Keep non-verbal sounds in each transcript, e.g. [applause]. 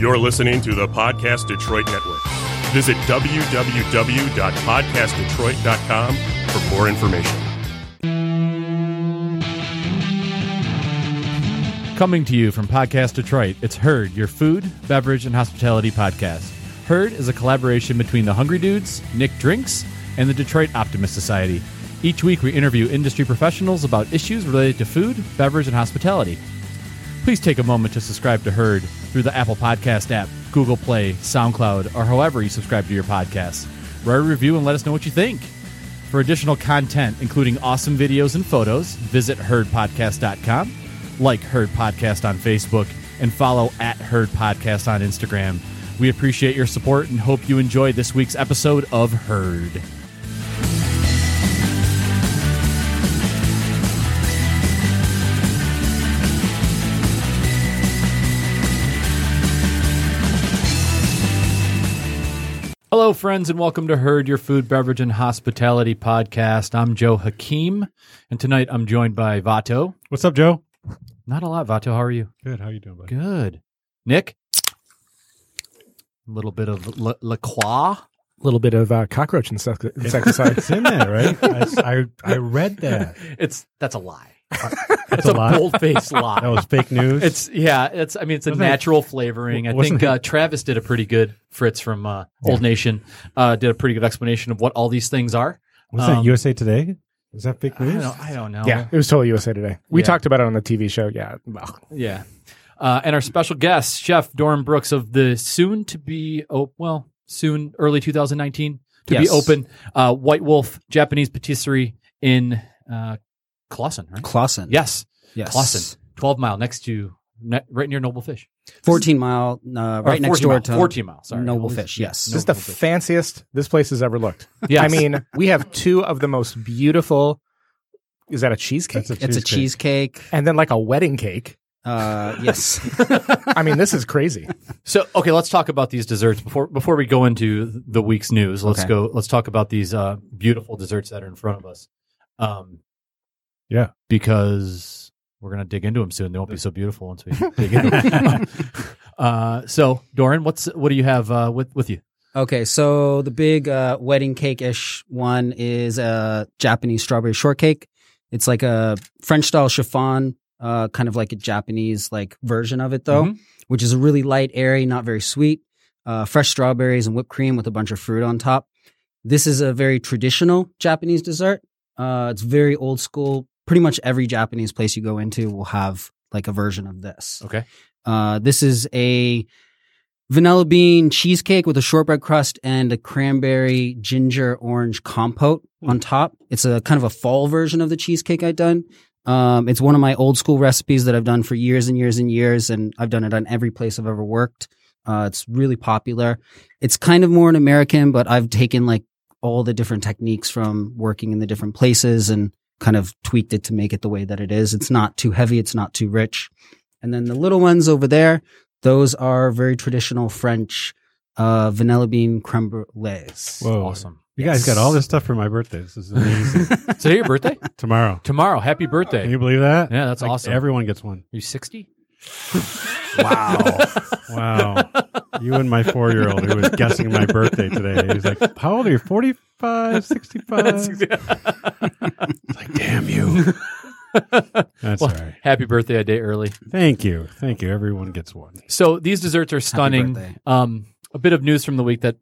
You're listening to the Podcast Detroit Network. Visit www.podcastdetroit.com for more information. Coming to you from Podcast Detroit, it's Herd, your food, beverage, and hospitality podcast. Herd is a collaboration between the Hungry Dudes, Nick Drinks, and the Detroit Optimist Society. Each week, we interview industry professionals about issues related to food, beverage, and hospitality. Please take a moment to subscribe to Herd through the Apple Podcast app, Google Play, SoundCloud, or however you subscribe to your podcasts. Write a review and let us know what you think. For additional content, including awesome videos and photos, visit herdpodcast.com, like Herd Podcast on Facebook, and follow at Herd Podcast on Instagram. We appreciate your support and hope you enjoy this week's episode of Herd. Hello, friends, and welcome to Herd, your food, beverage, and hospitality podcast. I'm Joe Hakeem, and tonight I'm joined by Vato. What's up, Joe? Not a lot, Vato. How are you? Good. How you doing, buddy? Good. Nick? A little bit of La, La Croix. little bit of uh, cockroach insect- insecticide. It's in there, right? I, I, I read that. [laughs] It's that's a lie. That's [laughs] It's a, a [laughs] lie. bold faced lie. That was fake news. It's yeah. It's I mean it's a Wasn't it- natural flavoring. I think uh, Travis did a pretty good. Fritz from uh, Old Nation uh, did a pretty good explanation of what all these things are. was that um, USA Today? Is that fake I news? don't, I don't know. yeah, it was totally USA Today. We Yeah. talked about it on the TV show. Yeah, well, Yeah. Uh, and our special guest, Chef Doran Brooks of the soon to be, oh, well, soon, early 2019 to be open uh, White Wolf Japanese Patisserie in uh, Clawson, right? Clawson. Yes, Yes. Clawson, 12 mile next to, ne- right near Noble Fish. 14 mile, uh, Or right next door mile, to 14 miles. Sorry. Noble Always- Fish, yes. this is the Noble Fish. fanciest this place has ever looked. Yes. I mean, we have two of the most beautiful. Is that a cheesecake? That's a It's a cheesecake. cheesecake. and then like a wedding cake. Uh, yes. [laughs] I mean, this is crazy. So okay, let's talk about these desserts before before we go into the week's news. Let's Okay. go. Let's talk about these uh, beautiful desserts that are in front of us. Um, Yeah. because we're gonna dig into them soon. They won't be so beautiful once we [laughs] dig into them. [laughs] uh, so Doran, what's what do you have uh, with with you? okay, so the big uh, wedding cake ish one is a Japanese strawberry shortcake. It's like a French style chiffon, uh, kind of like a Japanese like version of it though, Mhm. which is a really light, airy, not very sweet. Uh, fresh strawberries and whipped cream with a bunch of fruit on top. This is a very traditional Japanese dessert. Uh, it's very old school. Pretty much every Japanese place you go into will have like a version of this. Okay. Uh, this is a vanilla bean cheesecake with a shortbread crust and a cranberry ginger orange compote on top. It's a kind of a fall version of the cheesecake I've done. Um, it's one of my old school recipes that I've done for years and years and years, and I've done it on every place I've ever worked. Uh, it's really popular. It's kind of more an American, but I've taken like all the different techniques from working in the different places and kind of tweaked it to make it the way that it is. It's not too heavy. It's not too rich. And then the little ones over there, those are very traditional French uh, vanilla bean creme brulees. Whoa. Awesome. You guys got all this stuff for my birthday. This is amazing. [laughs] Today your birthday? Tomorrow. Tomorrow. Happy birthday. Can you believe that? Yeah, that's Like, awesome. Everyone gets one. Are you sixty? Wow. [laughs] wow. You and my four year old who was guessing my birthday today. He's like, How old are you? 45, 65? [laughs] It's like, damn you. That's Well, all right. Happy birthday a day early. Thank you. Thank you. Everyone gets one. So these desserts are stunning. Um, a bit of news from the week that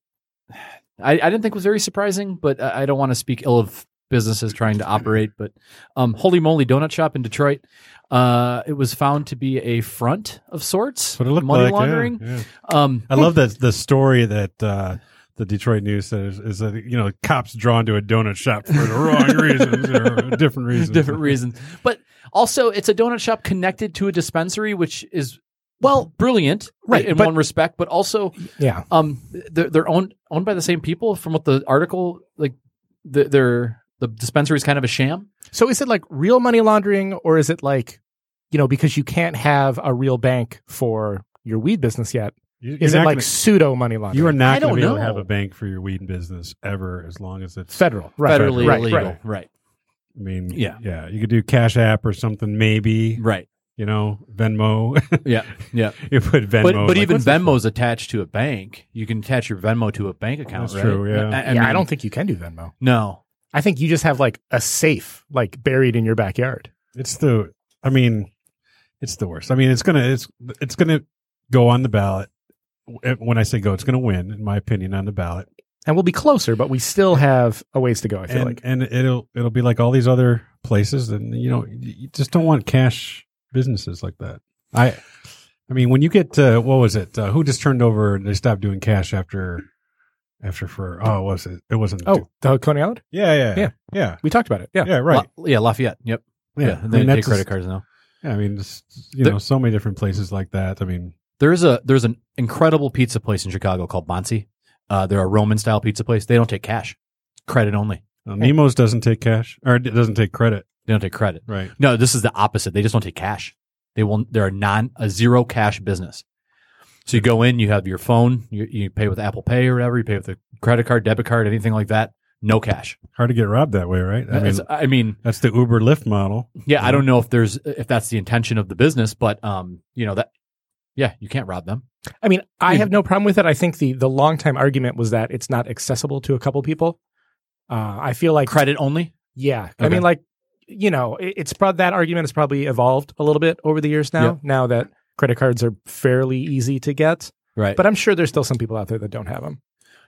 [sighs] I, I didn't think was very surprising, but I I don't want to speak ill of businesses trying to operate. But um, Holy Moly Donut Shop in Detroit, uh, it was found to be a front of sorts, what it looked money like. laundering. yeah. Um, I love that the story that uh, the Detroit News says is that you know cops drawn to a donut shop for the wrong [laughs] reasons or different reasons. different reasons, but also it's a donut shop connected to a dispensary, which is well brilliant, Right, in but- one respect, but also Yeah, um they're, they're owned owned by the same people from what the article like the, they're the dispensary is kind of a sham So is it like real money laundering or is it like, you know, because you can't have a real bank for your weed business yet? You- Is it like gonna- pseudo money laundering? you are not going to be able to have a bank for your weed business ever as long as it's. federal, right? federally right, illegal right. right I mean, Yeah. yeah. You could do Cash App or something, maybe. right you know, Venmo. [laughs] Yeah, yeah. [laughs] you put Venmo. But, but like, even what's this Venmo's attached to a bank. You can attach your Venmo to a bank account. That's right? true, yeah. I, I yeah, I don't think you can do Venmo. No. I think you just have like a safe like buried in your backyard. It's the. I mean, it's the worst. I mean, it's gonna. It's it's gonna go on the ballot. When I say go, it's gonna win, in my opinion, on the ballot. And we'll be closer, but we still have a ways to go, I feel and, like. and it'll it'll be like all these other places, and you know, you just don't want cash businesses like that. I, I mean, when you get uh, what was it? Uh, who just turned over? They stopped doing cash after, after for oh, what was it? It wasn't. Oh, the Coney Island? yeah, yeah, Yeah. yeah, We talked about it. Yeah. yeah, right. La- yeah, Lafayette. Yep. yeah, Yeah. I they mean, take credit just- cards now. Yeah, I mean, just, you There- know, so many different places like that. I mean, There's a there's an incredible pizza place in Chicago called Bonci. Uh, they're a Roman style pizza place. They don't take cash, credit only. uh, Nemo's doesn't take cash or it doesn't take credit, They don't take credit. right? No, this is the opposite. They just don't take cash. They will. They're a non a zero cash business. So you go in, you have your phone, you, you pay with Apple Pay or whatever. You pay with a credit card, debit card, anything like that. No cash. Hard to get robbed that way, right? I mean, It's- I mean, that's the Uber Lyft model. yeah, I don't know if there's if that's the intention of the business, but um, you know that, yeah, you can't rob them. I mean, I Yeah. have no problem with it. I think the the long time argument was that it's not accessible to a couple people. Uh, I feel like Credit only. Yeah, I Okay. mean, like you know, it, it's probably that argument has probably evolved a little bit over the years now. Yeah. Now that credit cards are fairly easy to get, Right. but I'm sure there's still some people out there that don't have them.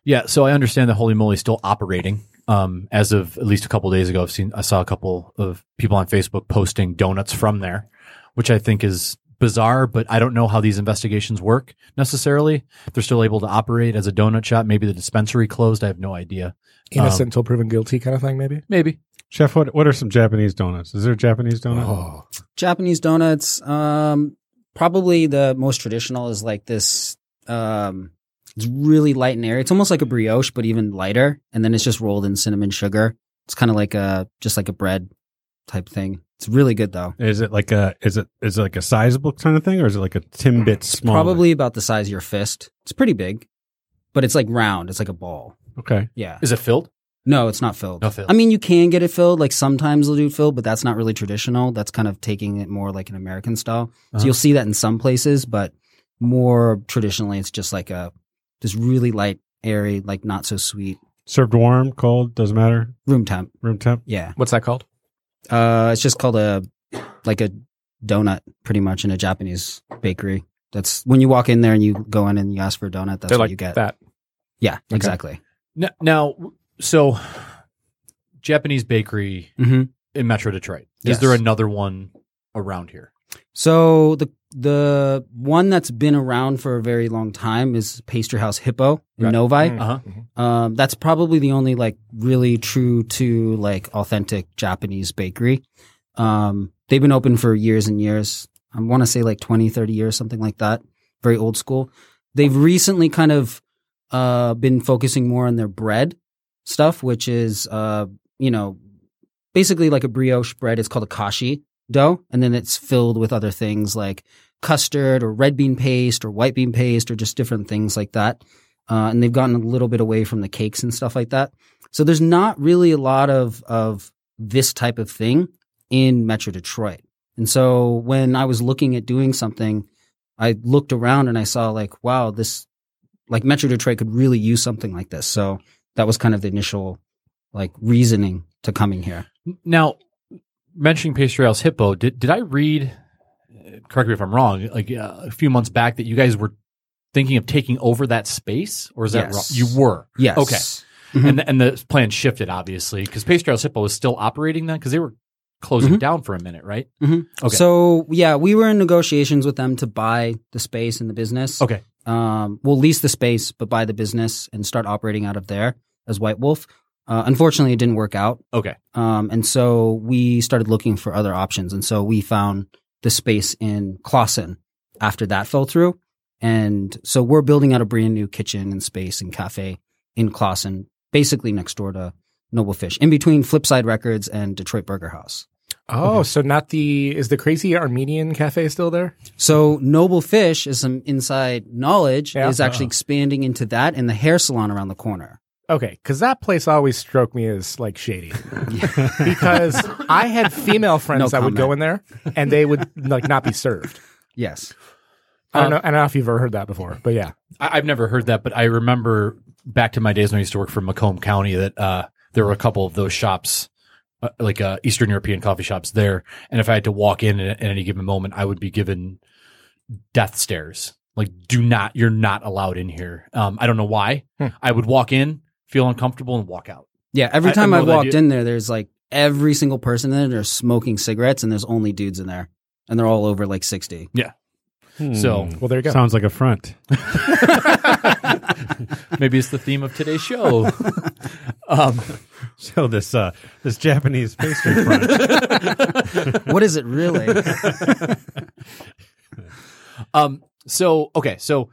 Yeah, so I understand that Holy Moly is still operating. Um, as of at least a couple days ago, I've seen I saw a couple of people on Facebook posting donuts from there, which I think is bizarre. But I don't know how these investigations work necessarily. If they're still able to operate as a donut shop, maybe the dispensary closed. I have no idea. Innocent Um, until proven guilty, kind of thing, maybe. Maybe Chef, what what are some Japanese donuts? Is there a Japanese donut? Oh, Japanese donuts, um, probably the most traditional is like this. Um, it's really light and airy. It's almost like a brioche, but even lighter. And then it's just rolled in cinnamon sugar. It's kind of like a just like a bread type thing. It's really good though. Is it like a is it is it like a sizable kind of thing, or is it like a timbit small? Probably about the size of your fist. It's pretty big, but it's like round. It's like a ball. okay. Yeah. is it filled? No, it's not filled. No filled. I mean, you can get it filled. Like sometimes they'll do filled, but that's not really traditional. That's kind of taking it more like an American style. Uh-huh. So you'll see that in some places, but more traditionally, it's just like a just really light, airy, like not so sweet Served warm, cold, doesn't matter. room temp. Room temp. Yeah. what's that called? Uh, it's just called a like a donut, pretty much in a Japanese bakery. That's when you walk in there and you go in and you ask for a donut. That's They're what like you get. that. Yeah, exactly. Now, now so Japanese bakery hmm in Metro Detroit. Is Yes. there another one around here? So the the one that's been around for a very long time is Pastry House Hippo in Right. Novi. Mm. Uh huh. Um, that's probably the only like really true to like authentic Japanese bakery. Um, they've been open for years and years. I want to say like 20, 30 years, something like that. Very old school. They've recently kind of uh, been focusing more on their bread stuff, which is, uh, you know, basically like a brioche bread. It's called a kashi dough. And then it's filled with other things like custard or red bean paste or white bean paste or just different things like that uh, and they've gotten a little bit away from the cakes and stuff like that. So there's not really a lot of of this type of thing in Metro Detroit. And so when I was looking at doing something, I looked around and I saw like, wow, this like Metro Detroit could really use something like this. So that was kind of the initial like reasoning to coming here. Now, mentioning Pastry House Hippo, did did I read? uh, Correct me if I'm wrong. Like uh, a few months back, that you guys were thinking of taking over that space, or is that wrong? You were, Yes. Okay. Mhm. and the, and the plan shifted obviously because Pastry House Hippo was still operating then because they were closing Mhm. down for a minute, right? Mhm. Okay. So yeah, we were in negotiations with them to buy the space and the business. Okay. Um, we'll lease the space, but buy the business and start operating out of there as White Wolf. Uh, unfortunately, it didn't work out. Okay. Um, and so we started looking for other options. And so we found the space in Clawson after that fell through. And so we're building out a brand new kitchen and space and cafe in Clawson, basically next door to Noble Fish, in between Flipside Records and Detroit Burger House. Oh, so not the is the crazy Armenian cafe still there? So Noble Fish is some inside knowledge Yeah. is actually Oh. expanding into that and the hair salon around the corner. Okay, because that place always struck me as like shady. [laughs] because I had female friends No that would go in there and they would like not be served. Yes. I don't Um, know. I don't know if you've ever heard that before, but yeah. I, I've never heard that, but I remember back to my days when I used to work for Macomb County that uh, there were a couple of those shops, uh, like uh, Eastern European coffee shops there. And if I had to walk in at, at any given moment, I would be given death stares. Like, do not, you're not allowed in here. Um, I don't know why. Hmm. I would walk in, feel uncomfortable, and walk out. Yeah. Every I- I time I've walked in there, there's like every single person in there, they're smoking cigarettes and there's only dudes in there. And they're all over like 60. So- Hmm. Well, there you go. sounds like a front. [laughs] Maybe it's the theme of today's show. [laughs] um, So this uh, this Japanese pastry front. [laughs] what is it really? Um. So okay. So,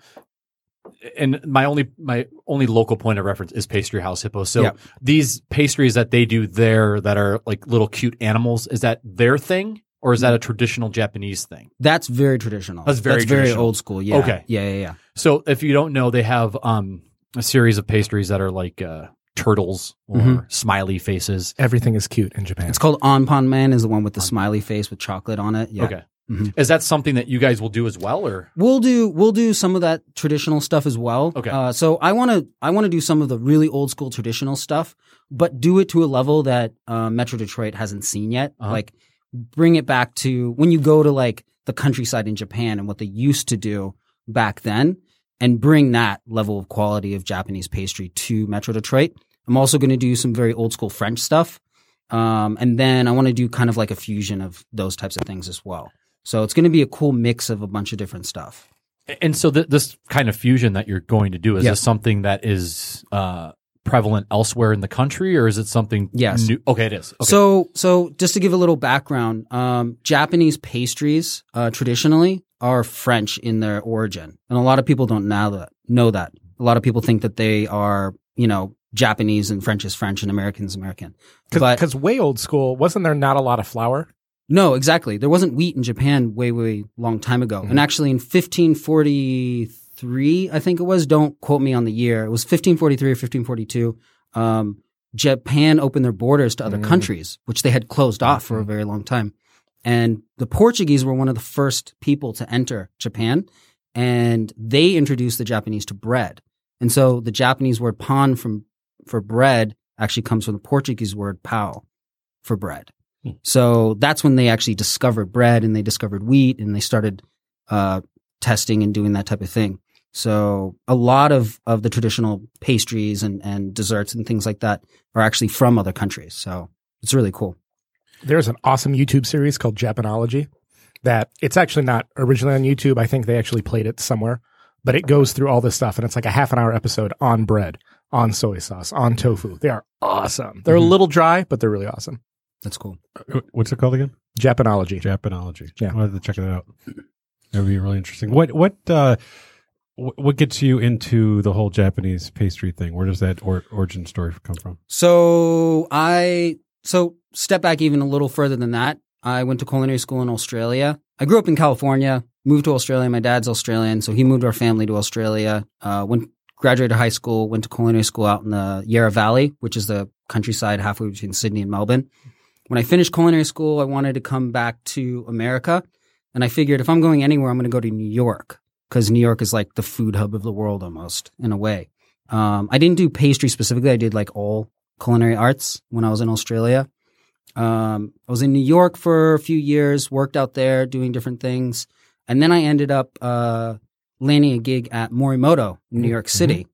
and my only my only local point of reference is Pastry House Hippo. So Yep. these pastries that they do there that are like little cute animals is that their thing or is that a traditional Japanese thing? That's very traditional. That's very very traditional. old school. Yeah. Okay. Yeah. Yeah. Yeah. So if you don't know, they have um a series of pastries that are like uh, turtles or Mhm. smiley faces. Everything is cute in Japan. It's called Anpanman is the one with the smiley face with chocolate on it. Yeah. Okay. Mhm. Is that something that you guys will do as well, or We'll do we'll do some of that traditional stuff as well. Okay. Uh, so I want to I want to do some of the really old school traditional stuff, but do it to a level that uh, Metro Detroit hasn't seen yet. Uh-huh. Like bring it back to when you go to like the countryside in Japan and what they used to do back then, and bring that level of quality of Japanese pastry to Metro Detroit. I'm also going to do some very old school French stuff. Um, and then I want to do kind of like a fusion of those types of things as well. So it's going to be a cool mix of a bunch of different stuff. And so th- this kind of fusion that you're going to do is Yeah. this something that is uh, prevalent elsewhere in the country, or is it something? Yes. New? Okay, it is. Okay. So, so just to give a little background, um, Japanese pastries uh, traditionally are French in their origin, and a lot of people don't know that. Know that a lot of people think that they are, you know, Japanese and French is French and American is American. But Because way old school, wasn't there not a lot of flour? No, exactly. There wasn't wheat in Japan way, way long time ago. Mm-hmm. And actually in 1543, I think it was, don't quote me on the year. It was 1543 or 1542. Um, Japan opened their borders to other Mm. countries, which they had closed off for a Mm-hmm. very long time. And the Portuguese were one of the first people to enter Japan and they introduced the Japanese to bread. And so the Japanese word pan from, for bread actually comes from the Portuguese word pau for bread. So that's when they actually discovered bread and they discovered wheat and they started uh, testing and doing that type of thing. So a lot of, of the traditional pastries and, and desserts and things like that are actually from other countries. So it's really cool. There's an awesome YouTube series called Japanology that it's actually not originally on YouTube. I think they actually played it somewhere, but it goes through all this stuff and it's like a half an hour episode on bread, on soy sauce, on tofu. They are awesome. They're a little dry, but they're really awesome. That's cool. What's it called again? Japanology. Japanology. Yeah. I'll have to check that out. That would be really interesting. What what uh, what gets you into the whole Japanese pastry thing? Where does that or, origin story come from? So I so step back even a little further than that. I went to culinary school in Australia. I grew up in California, moved to Australia. My dad's Australian, so he moved our family to Australia. Uh, went graduated high school, went to culinary school out in the Yarra Valley, which is the countryside halfway between Sydney and Melbourne. When I finished culinary school, I wanted to come back to America, and I figured if I'm going anywhere, I'm going to go to New York because New York is like the food hub of the world almost in a way. Um, I didn't do pastry specifically. I did like all culinary arts when I was in Australia. Um, I was in New York for a few years, worked out there doing different things. And then I ended up uh, landing a gig at Morimoto in New York City,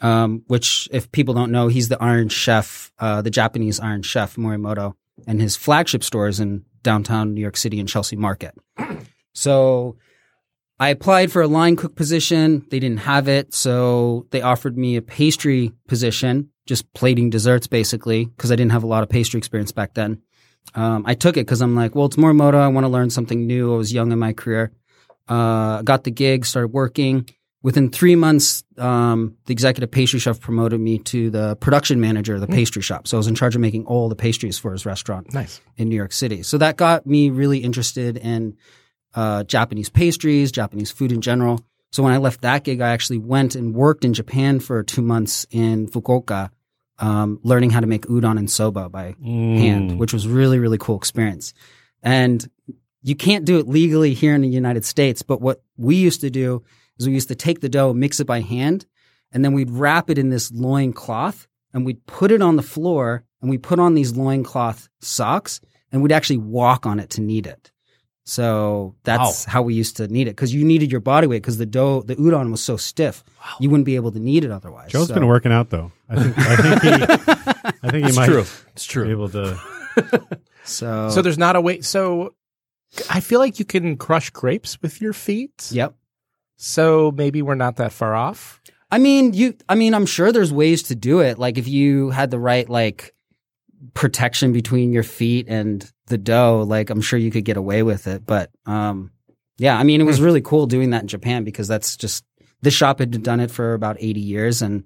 um, which, if people don't know, he's the Iron Chef, uh, the Japanese Iron Chef, Morimoto, and his flagship store is in downtown New York City in Chelsea Market. [clears throat] So I applied for a line cook position. They didn't have it. So they offered me a pastry position, just plating desserts basically, because I didn't have a lot of pastry experience back then. Um, I took it because I'm like, well, it's Morimoto. I want to learn something new. I was young in my career. Uh, got the gig, started working. Within three months, um, the executive pastry chef promoted me to the production manager of the pastry shop. So I was in charge of making all the pastries for his restaurant Nice. in New York City. So that got me really interested in uh, Japanese pastries, Japanese food in general. So when I left that gig, I actually went and worked in Japan for two months in Fukuoka um, learning how to make udon and soba by Mm. hand, which was really, really cool experience. And you can't do it legally here in the United States, but what we used to do is we used to take the dough, mix it by hand, and then we'd wrap it in this loin cloth and we'd put it on the floor and we put on these loincloth socks and we'd actually walk on it to knead it. So that's how we used to knead it because you needed your body weight because the dough, the udon was so stiff, you wouldn't be able to knead it otherwise. Joe's So- been working out though. I think I think he I think he It's might true. It's be true. able to. [laughs] So, So there's not a way. So I feel like you can crush grapes with your feet. yep. So maybe we're not that far off. I mean, you. I mean, I'm sure there's ways to do it. Like if you had the right like protection between your feet and the dough, like I'm sure you could get away with it. But um, yeah, I mean, it was Hmm. really cool doing that in Japan because that's just this shop had done it for about 80 years and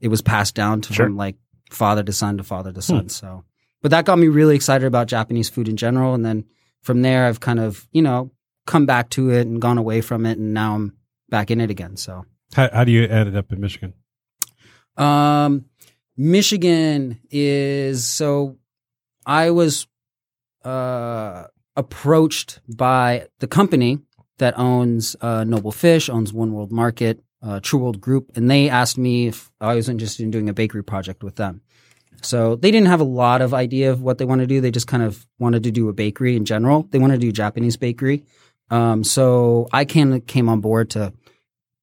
it was passed down to Sure. from like father to son to father to son. So, but that got me really excited about Japanese food in general. And then from there, I've kind of you know come back to it and gone away from it, and now I'm back in it again. So. How, how do you add it up in Michigan? Um, Michigan is so. I was uh, approached by the company that owns uh, Noble Fish, owns One World Market, uh, True World Group, and they asked me if I was interested in doing a bakery project with them. So they didn't have a lot of idea of what they want to do. They just kind of wanted to do a bakery in general. They wanted to do Japanese bakery. Um, so I came came on board to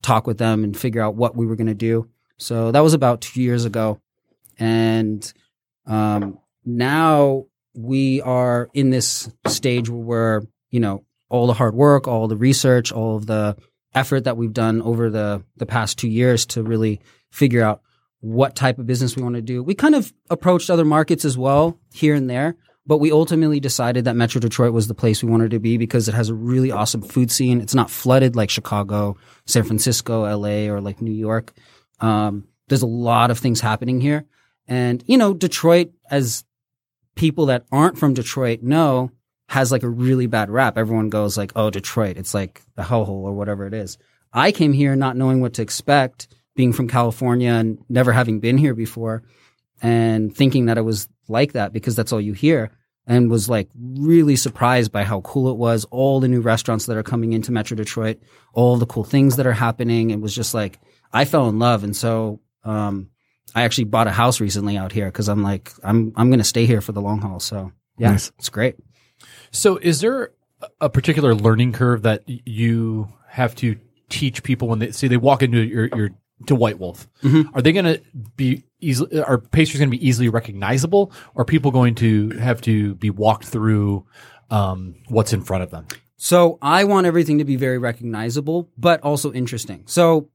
talk with them and figure out what we were going to do. So that was about two years ago, and um, now we are in this stage where you know all the hard work, all the research, all of the effort that we've done over the the past two years to really figure out what type of business we want to do. We kind of approached other markets as well here and there, but we ultimately decided that Metro Detroit was the place we wanted to be because it has a really awesome food scene. It's not flooded like Chicago, San Francisco, LA, or like New York. Um, there's a lot of things happening here. And, you know, Detroit, as people that aren't from Detroit know, has like a really bad rap. Everyone goes like, oh, Detroit, it's like the hellhole or whatever it is. I came here not knowing what to expect, being from California and never having been here before and thinking that it was like that because that's all you hear and was like really surprised by how cool it was, all the new restaurants that are coming into Metro Detroit, all the cool things that are happening. It was just like I fell in love and so um I actually bought a house recently out here cuz I'm like I'm I'm going to stay here for the long haul. So, yeah, Nice. it's great. So, is there a particular learning curve that you have to teach people when they see they walk into your your to White Wolf? Are they going to be easily? Are pastries going to be easily recognizable? Or are people going to have to be walked through um, what's in front of them? So I want everything to be very recognizable, but also interesting. So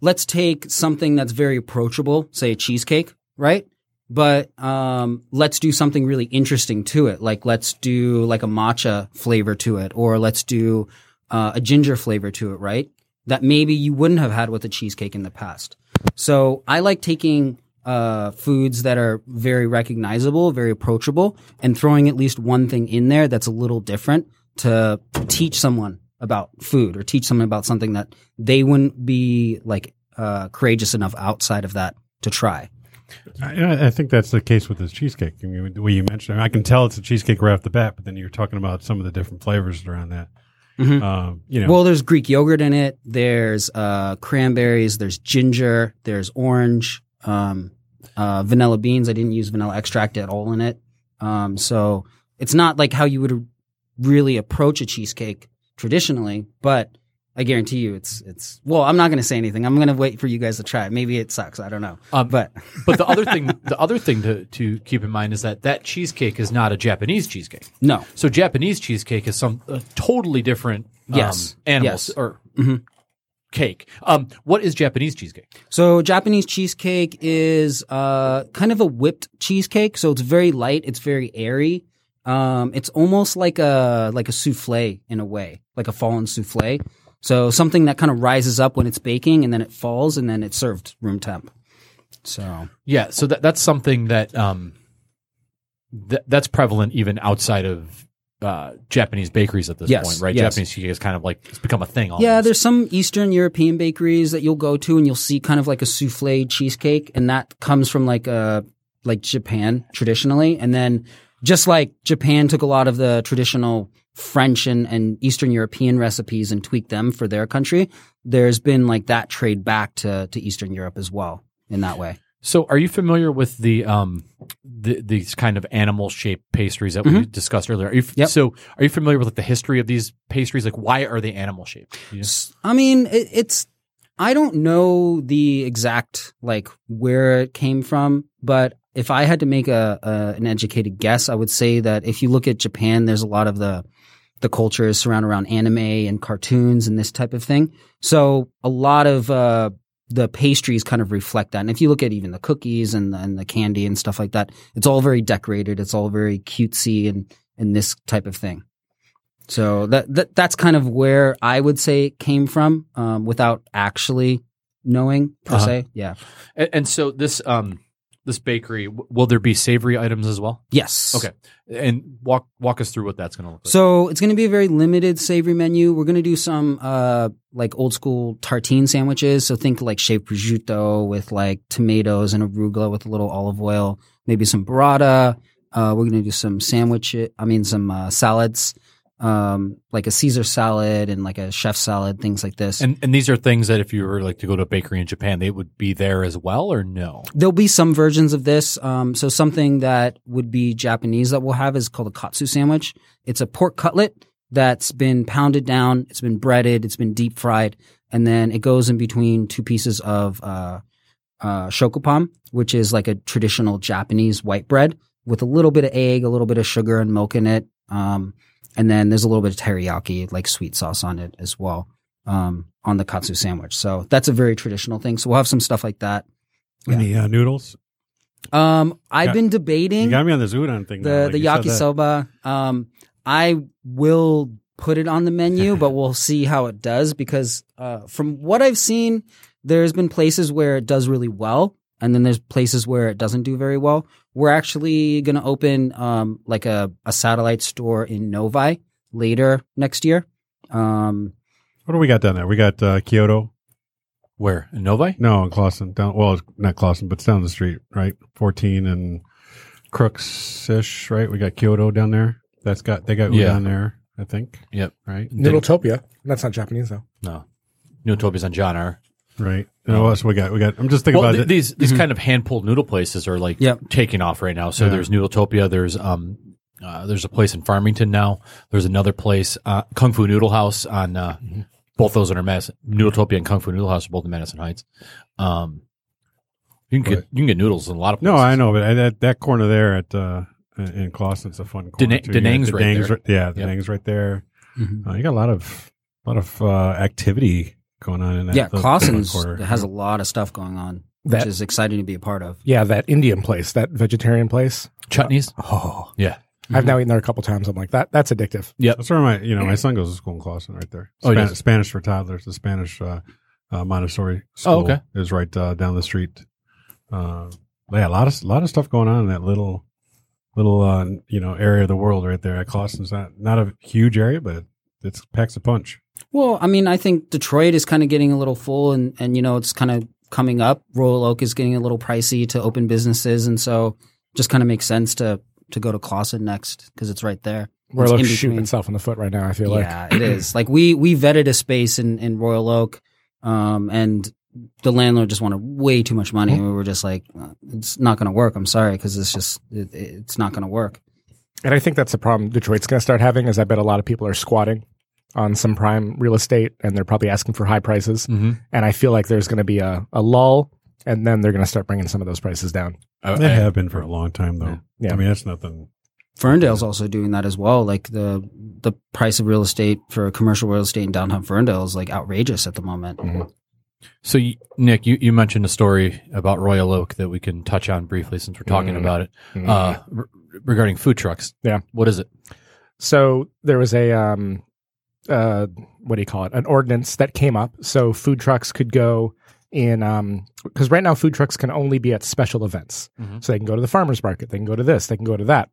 let's take something that's very approachable, say a cheesecake, right? But um, let's do something really interesting to it. Like let's do like a matcha flavor to it, or let's do uh, a ginger flavor to it, right? That maybe you wouldn't have had with a cheesecake in the past. So I like taking uh, foods that are very recognizable, very approachable, and throwing at least one thing in there that's a little different to teach someone about food or teach someone about something that they wouldn't be like uh, courageous enough outside of that to try. I, I think that's the case with this cheesecake. I mean, the way you mentioned, it, I can tell it's a cheesecake right off the bat. But then you're talking about some of the different flavors around that. Mhm. Um, you know, Well, there's Greek yogurt in it. There's uh, cranberries. There's ginger. There's orange. Um, uh, vanilla beans. I didn't use vanilla extract at all in it. Um, so it's not like how you would really approach a cheesecake traditionally, but I guarantee you it's it's well, I'm not going to say anything. I'm going to wait for you guys to try it. Maybe it sucks. I don't know. Um, but [laughs] But the other thing, [laughs] the other thing to, to keep in mind is that that cheesecake is not a Japanese cheesecake. no. So Japanese cheesecake is some uh, totally different um, Yes. animals Yes. or Mhm. cake. Um, what is Japanese cheesecake? So Japanese cheesecake is uh kind of a whipped cheesecake. So it's very light. It's very airy. Um, it's almost like a like a souffle in a way, like a fallen souffle. So something that kind of rises up when it's baking, and then it falls, and then it's served room temp. So Yeah, so that that's something that um, th- that's prevalent even outside of uh, Japanese bakeries at this Yes, point, right? yes. Japanese cheesecake is kind of like it's become a thing. Almost. Yeah, there's some Eastern European bakeries that you'll go to and you'll see kind of like a souffle cheesecake, and that comes from like uh like Japan traditionally, and then just like Japan took a lot of the traditional French and, and Eastern European recipes and tweak them for their country. There's been like that trade back to to Eastern Europe as well in that way. So, are you familiar with the um the, these kind of animal shaped pastries that we discussed earlier? Are you, f- Mm-hmm. Yep. So, are you familiar with like the history of these pastries? Like, why are they animal shaped? You know? I mean, it, it's I don't know the exact like where it came from, but if I had to make a, a an educated guess, I would say that if you look at Japan, there's a lot of the the culture is surrounded around anime and cartoons and this type of thing. So a lot of uh, the pastries kind of reflect that. And if you look at even the cookies and the, and the candy and stuff like that, it's all very decorated. It's all very cutesy and and this type of thing. So that, that that's kind of where I would say it came from, um, without actually knowing per Uh-huh. se. Yeah. And, and so this um this bakery will there be savory items as well? Yes. Okay, and walk walk us through what that's going to look like. So it's going to be a very limited savory menu. We're going to do some uh like old school tartine sandwiches. So think like shaved prosciutto with like tomatoes and arugula with a little olive oil, maybe some burrata. Uh, we're going to do some sandwich. I mean some uh, salads, um, like a Caesar salad and like a chef salad, things like this. and and these are things that if you were like to go to a bakery in Japan, they would be there as well, or no? There'll be some versions of this. Um, so something that would be Japanese that we'll have is called a katsu sandwich. It's a pork cutlet that's been pounded down. It's been breaded. It's been deep fried, and then it goes in between two pieces of uh, uh, which is like a traditional Japanese white bread with a little bit of egg, a little bit of sugar and milk in it. Um, and then there's a little bit of teriyaki, like sweet sauce on it as well, um, on the katsu sandwich. So that's a very traditional thing. So we'll have some stuff like that. Any uh, noodles? Um, I've Got- been You debating got me on this udon thing. now, the like the you yakisoba. Um, I will put it on the menu, but we'll [laughs] see how it does because uh, from what I've seen, there's been places where it does really well, and then there's places where it doesn't do very well. We're actually going to open um, like a, a satellite store in Novi later next year. Um, What do we got down there? We got uh, Kyoto. Where in Novi? No, in Clawson. Down. Well, it's not Clawson, but it's down the street, right? Fourteen and Crooks ish, right? We got Kyoto down there. That's got they got udon Yeah. there. I think. Yep. Right. Noodletopia. That's not Japanese though. No, Notobi's on John R. Right. And what else we got? We got. I'm just thinking Well, about th- it. these these kind of hand pulled noodle places are like Yep. taking off right now. So Yeah. there's Noodletopia. There's um uh, there's a place in Farmington now. There's another place, uh, Kung Fu Noodle House on uh, both those are in Madison. Noodletopia and Kung Fu Noodle House are both in Madison Heights. Um, you can get Right. you can get noodles in a lot of No. I know, but that that corner there at uh, in Clawson's a fun corner. Da- too. You got right Danang's there. yeah, the Yep. Right there. Mhm. Uh, you got a lot of a lot of uh, activity going on in that. yeah, the- Clawson's has a lot of stuff going on, which is exciting to be a part of. Yeah, that Indian place, that vegetarian place. chutneys. Oh, Yeah. I've now eaten there a couple times. I'm like that. That's addictive. Yeah, That's where my you know my son goes to school in Clawson, right there. Oh, he Span- does? Spanish for toddlers. The Spanish uh, uh, Montessori school okay. is right uh, down the street. Uh, yeah, a lot of a lot of stuff going on in that little little uh, you know area of the world right there. At Clawson's not not a huge area, but it's packs a punch. Well, I mean, I think Detroit is kind of getting a little full, and and you know, it's kind of coming up. Royal Oak is getting a little pricey to open businesses, and so just kind of makes sense to to go to Clawson next because it's right there. Royal Oak's shooting itself in the foot right now. I feel like. Yeah, it is. Like we we vetted a space in in Royal Oak, um, and the landlord just wanted way too much money, and we were just like, uh, it's not going to work. I'm sorry, because it's just it, it's not going to work. And I think that's the problem Detroit's going to start having is I bet a lot of people are squatting on some prime real estate and they're probably asking for high prices. Mm-hmm. And I feel like there's going to be a, a lull and then they're going to start bringing some of those prices down. They have been for a long time though. Yeah. I mean that's nothing. Ferndale's also doing that as well. Like the the price of real estate for commercial real estate in downtown Ferndale is like outrageous at the moment. So, you, Nick, you, you mentioned a story about Royal Oak that we can touch on briefly since we're talking Mm. about it uh, re- regarding food trucks. Yeah. What is it? So there was a um, uh, what do you call it? An ordinance that came up. So food trucks could go in um because right now food trucks can only be at special events. Mhm. So they can go to the farmers market, they can go to this, they can go to that,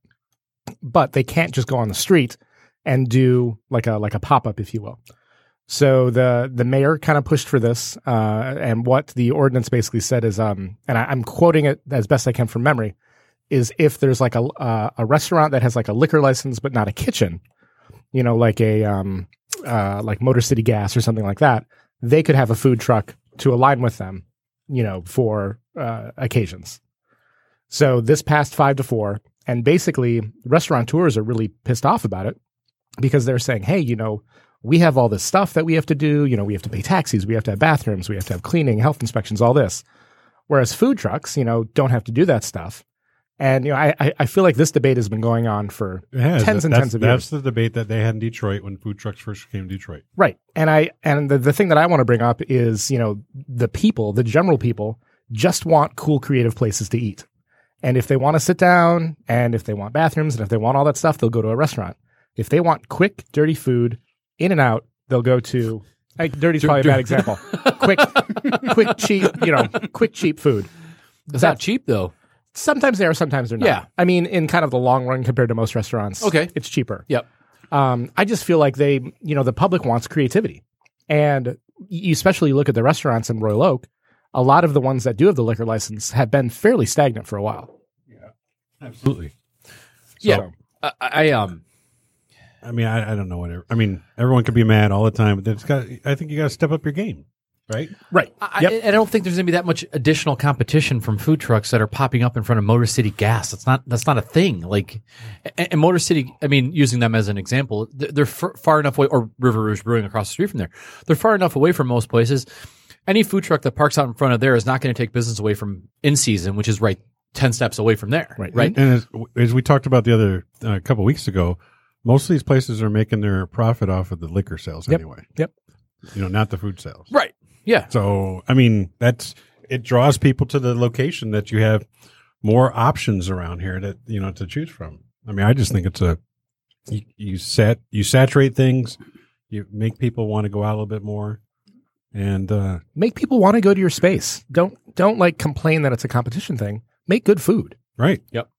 but they can't just go on the street and do like a like a pop up, if you will. So the the mayor kind of pushed for this, uh, and what the ordinance basically said is, um, and I, I'm quoting it as best I can from memory, is if there's like a uh, a restaurant that has like a liquor license but not a kitchen, you know, like a um, uh, like Motor City Gas or something like that, they could have a food truck to align with them, you know, for uh, occasions. So this passed five to four, and basically restaurateurs are really pissed off about it because they're saying, hey, you know, we have all this stuff that we have to do. You know, we have to pay taxis, we have to have bathrooms, we have to have cleaning, health inspections, all this. Whereas food trucks, you know, don't have to do that stuff. And you know, I I- I feel like this debate has been going on for It has. tens and tens of years. That's the debate that they had in Detroit when food trucks first came to Detroit. Right. And I and the, the thing that I want to bring up is, you know, the people, the general people just want cool creative places to eat. And if they want to sit down and if they want bathrooms and if they want all that stuff, they'll go to a restaurant. If they want quick, dirty food, in and out, they'll go to like dirty's probably a bad example. quick quick cheap, you know, quick cheap food. It's not cheap though. Sometimes they are, sometimes they're not. Yeah. I mean, in kind of the long run compared to most restaurants, Okay. it's cheaper. Yep. Um, I just feel like they, you know, the public wants creativity, and you especially look at the restaurants in Royal Oak. A lot of the ones that do have the liquor license have been fairly stagnant for a while. Yeah. Absolutely. Yeah. I, I um I mean, I, I don't know whatever. I mean, everyone could be mad all the time, but it's got. I think you got to step up your game, right? Right. I, Yep. I don't think there's going to be that much additional competition from food trucks that are popping up in front of Motor City Gas. That's not that's not a thing. Like, and, and Motor City, I mean, using them as an example, they're, they're far, far enough away, or River Rouge Brewing across the street from there. They're far enough away from most places. Any food truck that parks out in front of there is not going to take business away from in season, which is right ten steps away from there. Right. Right. And as, as we talked about the other a couple weeks ago, most of these places are making their profit off of the liquor sales Yep. anyway. Yep. You know, not the food sales. Right. Yeah. So, I mean, that's it draws people to the location that you have more options around here that you know to choose from. I mean, I just think it's a you, you set you saturate things, you make people want to go out a little bit more, and uh, Make people want to go to your space. Don't don't like complain that it's a competition thing. Make good food. right. Yep.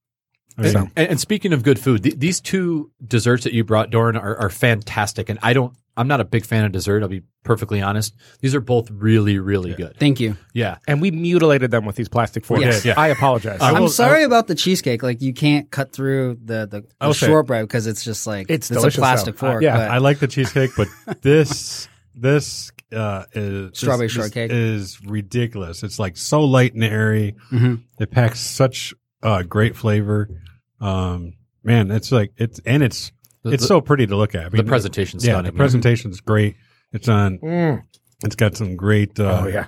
I mean, And, and speaking of good food, th- these two desserts that you brought, Doran, are, are fantastic. And I don't, I'm not a big fan of dessert. I'll be perfectly honest. These are both really, really good. Thank you. Yeah. And we mutilated them with these plastic forks. Yes. Yeah. I apologize. I I'm will- sorry about the cheesecake. Like you can't cut through the the, the will shortbread because it's just like It's a plastic though. Uh, fork. yeah, but I like the cheesecake, but [laughs] this this uh, is Strawberry this- shortcake. this is ridiculous. It's like so light and airy. Mhm. It packs such uh, great flavor. Um, man, it's like it's and it's The- it's the- so pretty to look at. I The mean, presentation's yeah, stunning. the presentation's great. It's on. Mm. It's got some great. Uh, oh yeah.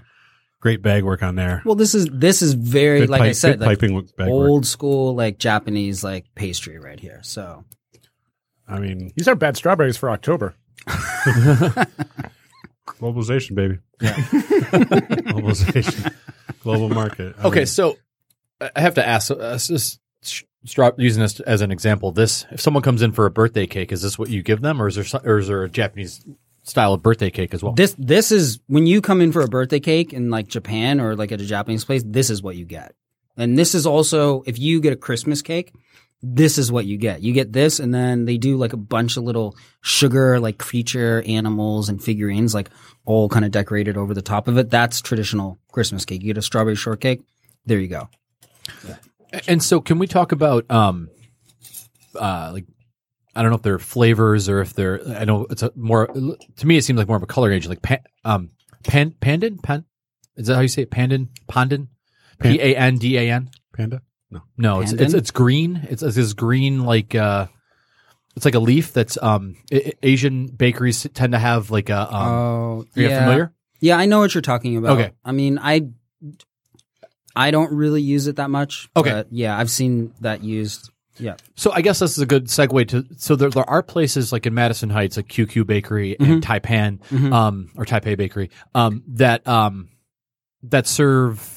great bag work on there. well, this is this is very Good like I said, good like piping with bag work. old school like Japanese like pastry right here. So I mean, These are bad strawberries for October. [laughs] globalization, baby. Yeah, [laughs] globalization, global market. I Okay. mean, So I have to ask, uh, just using this as an example, this, if someone comes in for a birthday cake, is this what you give them or is there, or is there a Japanese style of birthday cake as well? this this is when you come in for a birthday cake in like Japan or like at a Japanese place, this is what you get. And this is also if you get a Christmas cake, this is what you get. You get this and then they do like a bunch of little sugar like creature animals and figurines like all kind of decorated over the top of it. That's traditional Christmas cake. You get a strawberry shortcake. There you go. And so, can we talk about um, uh, like I don't know if they're flavors or if they're I know it's a more to me it seems like more of a color agent like pan, um pan pandan pan is that how you say it pandan pandan P A N D A N panda. no it's, it's it's green it's, it's this green like uh it's like a leaf that's um I- I- Asian bakeries tend to have like a um oh, are you yeah. familiar Yeah, I know what you're talking about. Okay. I mean, I I don't really use it that much. Okay. but yeah, I've seen that used. Yeah. So I guess this is a good segue to. So there, there are places like in Madison Heights, like QQ Bakery and Taipan, Mhm. um, or Taipei Bakery, um, that um, that serve.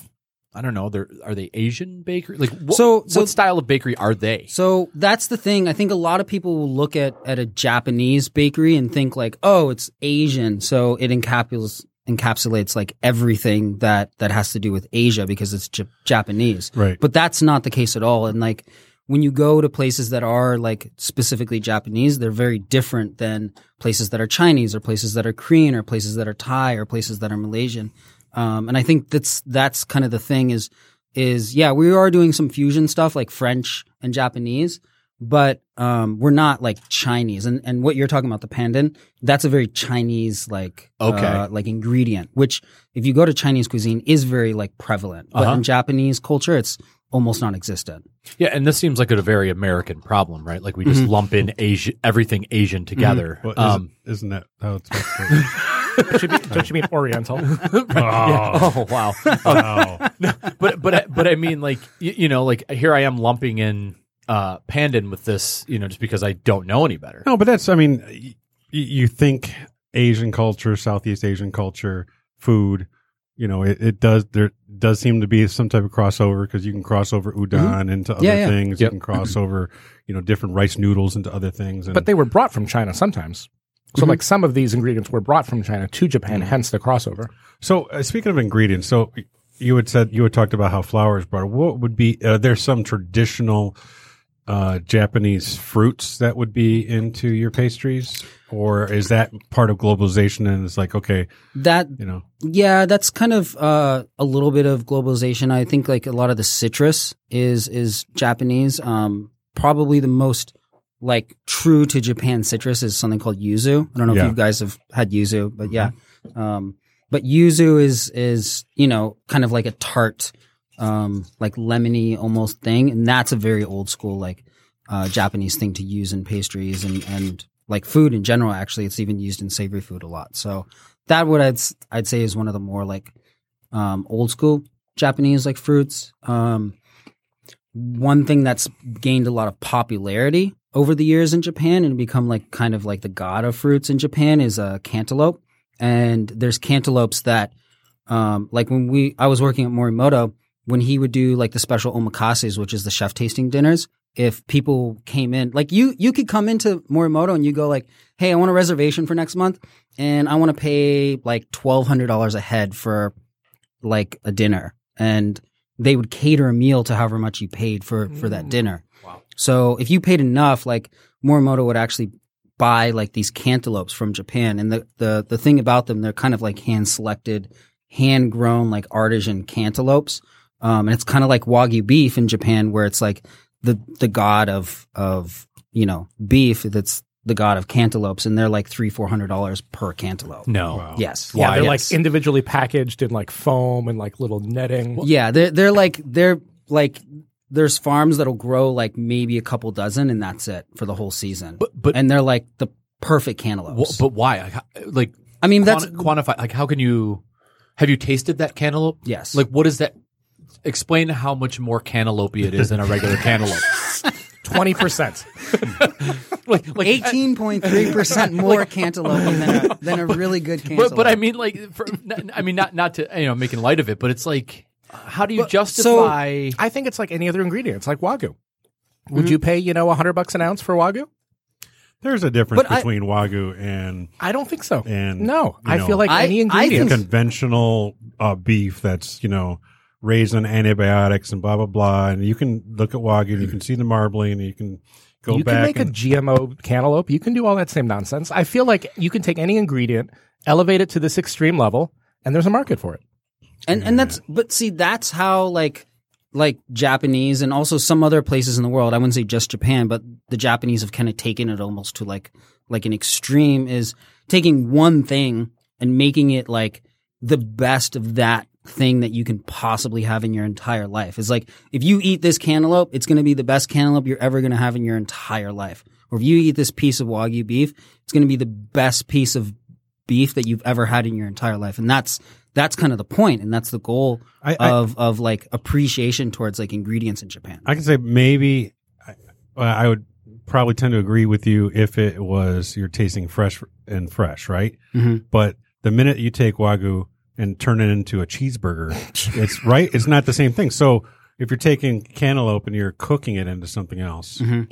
I don't know. They're are they Asian bakery? Like what, So- so- what style of bakery are they? So that's the thing. I think a lot of people will look at at a Japanese bakery and think like, oh, it's Asian, so it encapsulates encapsulates like everything that that has to do with Asia because it's J- Japanese. Right. But that's not the case at all. And like when you go to places that are like specifically Japanese, they're very different than places that are Chinese or places that are Korean or places that are Thai or places that are Malaysian. Um, and I think that's that's kind of the thing is is yeah we are doing some fusion stuff like French and Japanese, but um, we're not like Chinese. And and what you're talking about the pandan, that's a very Chinese like Okay. uh, like ingredient, which if you go to Chinese cuisine is very like prevalent, but Uh-huh. in Japanese culture it's almost non-existent. Yeah, and this seems like a very American problem, right? Like we just lump in Asia, everything Asian together. Well, Um, isn't, isn't that how it's [laughs] supposed to Don't you mean, don't you mean Oriental? [laughs] yeah. Oh wow. [laughs] Wow. but but but I mean, like you, you know, like here I am lumping in uh pandan with this, you know, just because I don't know any better. No, but that's, I mean, y- you think Asian culture, Southeast Asian culture, food, you know, it, it does, there does seem to be some type of crossover because you can cross over udon into other Yeah, yeah. things. Yep. You can cross over, you know, different rice noodles into other things. And but they were brought from China sometimes. So like some of these ingredients were brought from China to Japan, hence the crossover. So uh, speaking of ingredients, so you had said you had talked about how flour is brought. What would be uh, there's some traditional uh, Japanese fruits that would be into your pastries, or is that part of globalization? And it's like okay, That you know, Yeah, that's kind of uh, a little bit of globalization. I think like a lot of the citrus is is Japanese. Um, probably the most like true to Japan citrus is something called yuzu. I don't know Yeah. if you guys have had yuzu, but yeah. Um, but yuzu is is you know kind of like a tart, um, like lemony almost thing, and that's a very old school like uh, Japanese thing to use in pastries and and like food in general. Actually, it's even used in savory food a lot. So that what I'd I'd say is one of the more like um, old school Japanese like fruits. Um, one thing that's gained a lot of popularity over the years in Japan and become like kind of like the god of fruits in Japan is uh, cantaloupe. And there's cantaloupes that, um, like when we I was working at Morimoto when he would do like the special omakases, which is the chef tasting dinners. If people came in, like you, you could come into Morimoto and you go like, "Hey, I want a reservation for next month, and I want to pay like twelve hundred dollars a head for like a dinner and they would cater a meal to however much you paid for for that mm. dinner. Wow. So if you paid enough, like Morimoto would actually buy like these cantaloupes from Japan. And the the the thing about them, they're kind of like hand selected, hand grown like artisan cantaloupes. Um, and it's kind of like wagyu beef in Japan, where it's like the the god of of you know beef that's the god of cantaloupes, and they're like three four hundred dollars per cantaloupe. No. Wow. Yes. Yeah, Why, they're yes. like individually packaged in like foam and like little netting. Yeah, they're they're like they're like there's farms that'll grow like maybe a couple dozen and that's it for the whole season. But but and they're like the perfect cantaloupes. wh- but why? Like, I mean, that's quanti- quantify. Like how can you? Have you tasted that cantaloupe? yes. Like what is that? Explain how much more cantaloupe it is than a regular cantaloupe. [laughs] Twenty percent. like like eighteen point three percent more cantaloupe than a, than a really good cantaloupe. [laughs] But, but I mean, like, for, n- I mean, not not to you know making light of it, but it's like, how do you But- justify? I think it's like any other ingredient. It's like wagyu. Would you pay you know a hundred bucks an ounce for wagyu? there's a difference But I- between wagyu and I don't think so. and no, you I know, feel like I- any I ingredient. think- conventional uh, beef that's you know raised on antibiotics and blah blah blah. And you can look at wagyu and you can see the marbling and you can go you back You can make and a GMO cantaloupe. You can do all that same nonsense. I feel like you can take any ingredient, elevate it to this extreme level, and there's a market for it. and and that's but see that's how like like Japanese and also some other places in the world. I wouldn't say just Japan, but the Japanese have kind of taken it almost to like like an extreme is taking one thing and making it like the best of that thing that you can possibly have in your entire life. It's like if you eat this cantaloupe, it's going to be the best cantaloupe you're ever going to have in your entire life. Or if you eat this piece of wagyu beef, it's going to be the best piece of beef that you've ever had in your entire life. And that's that's kind of the point and that's the goal I- I- of of like appreciation towards like ingredients in Japan. I can say maybe I, I would probably tend to agree with you if it was you're tasting fresh and fresh, right? Mhm. But the minute you take wagyu and turn it into a cheeseburger, [laughs] it's right. It's not the same thing. So if you're taking cantaloupe and you're cooking it into something else, Mhm.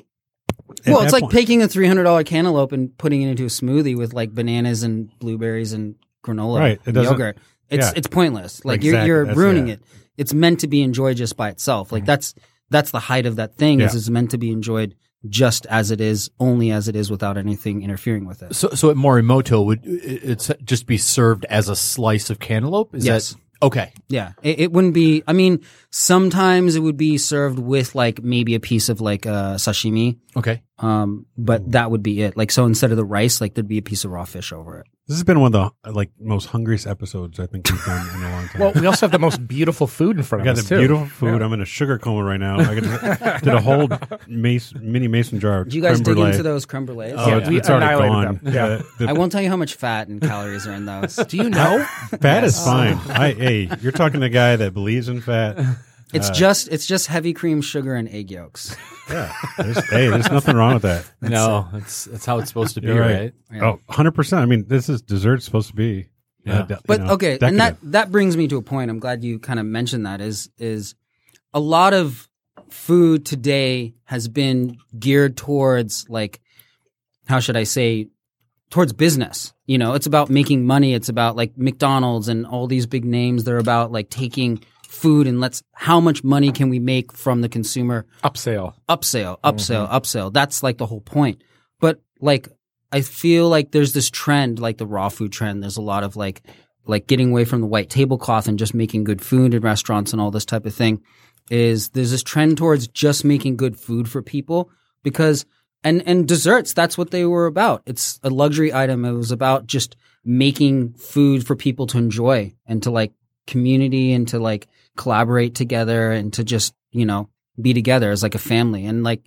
at Well, it's like point- taking a three hundred dollar cantaloupe and putting it into a smoothie with like bananas and blueberries and granola Right, it and doesn't- yogurt. It's yeah. it's pointless. Like Exactly, you're you're that's- ruining yeah. it. It's meant to be enjoyed just by itself. Like that's that's the height of that thing is Yeah. it's meant to be enjoyed just as it is, only as it is without anything interfering with it. So, so at Morimoto, would it it's just be served as a slice of cantaloupe? Is Yes. that okay? Yeah, it, it wouldn't be. I mean, sometimes it would be served with like maybe a piece of like uh, sashimi, Okay. um, but that would be it. Like so, instead of the rice, like there'd be a piece of raw fish over it. This has been one of the like most hungriest episodes I think we've done in a long time. Well, we also have the most beautiful food in front I of got us the too. beautiful food. Yeah. I'm in a sugar coma right now. I got- [laughs] did a whole mace, mini mason jar. Of Do you guys creme dig brulee. into those creme brulees? Oh, Yeah, it's, we it's already annihilated gone. them. Yeah. The- the I won't tell you how much fat and calories are in those. Do you know? fat is fine. Oh. I, hey, you're talking to a guy that believes in fat. It's just it's just heavy cream, sugar, and egg yolks. [laughs] Yeah. There's, hey, there's nothing wrong with that. no, that's that's how it's supposed to be, You're right? right. Oh, 100%. I mean, this is dessert's supposed to be. Yeah. uh, de- you But know, okay, and that that brings me to a point. I'm glad you kind of mentioned that. Is is a lot of food today has been geared towards like how should I say towards business. You know, it's about making money. It's about like McDonald's and all these big names. They're about like taking food and let's how much money can we make from the consumer upsell upsell, upsell, mm-hmm. upsell. That's like the whole point. But like, I feel like there's this trend, like the raw food trend. There's a lot of like, like getting away from the white tablecloth and just making good food in restaurants and all this type of thing. Is there's this trend towards just making good food for people because and and desserts. That's what they were about. It's a luxury item. It was about just making food for people to enjoy and to like community and to like collaborate together and to just you know be together as like a family and like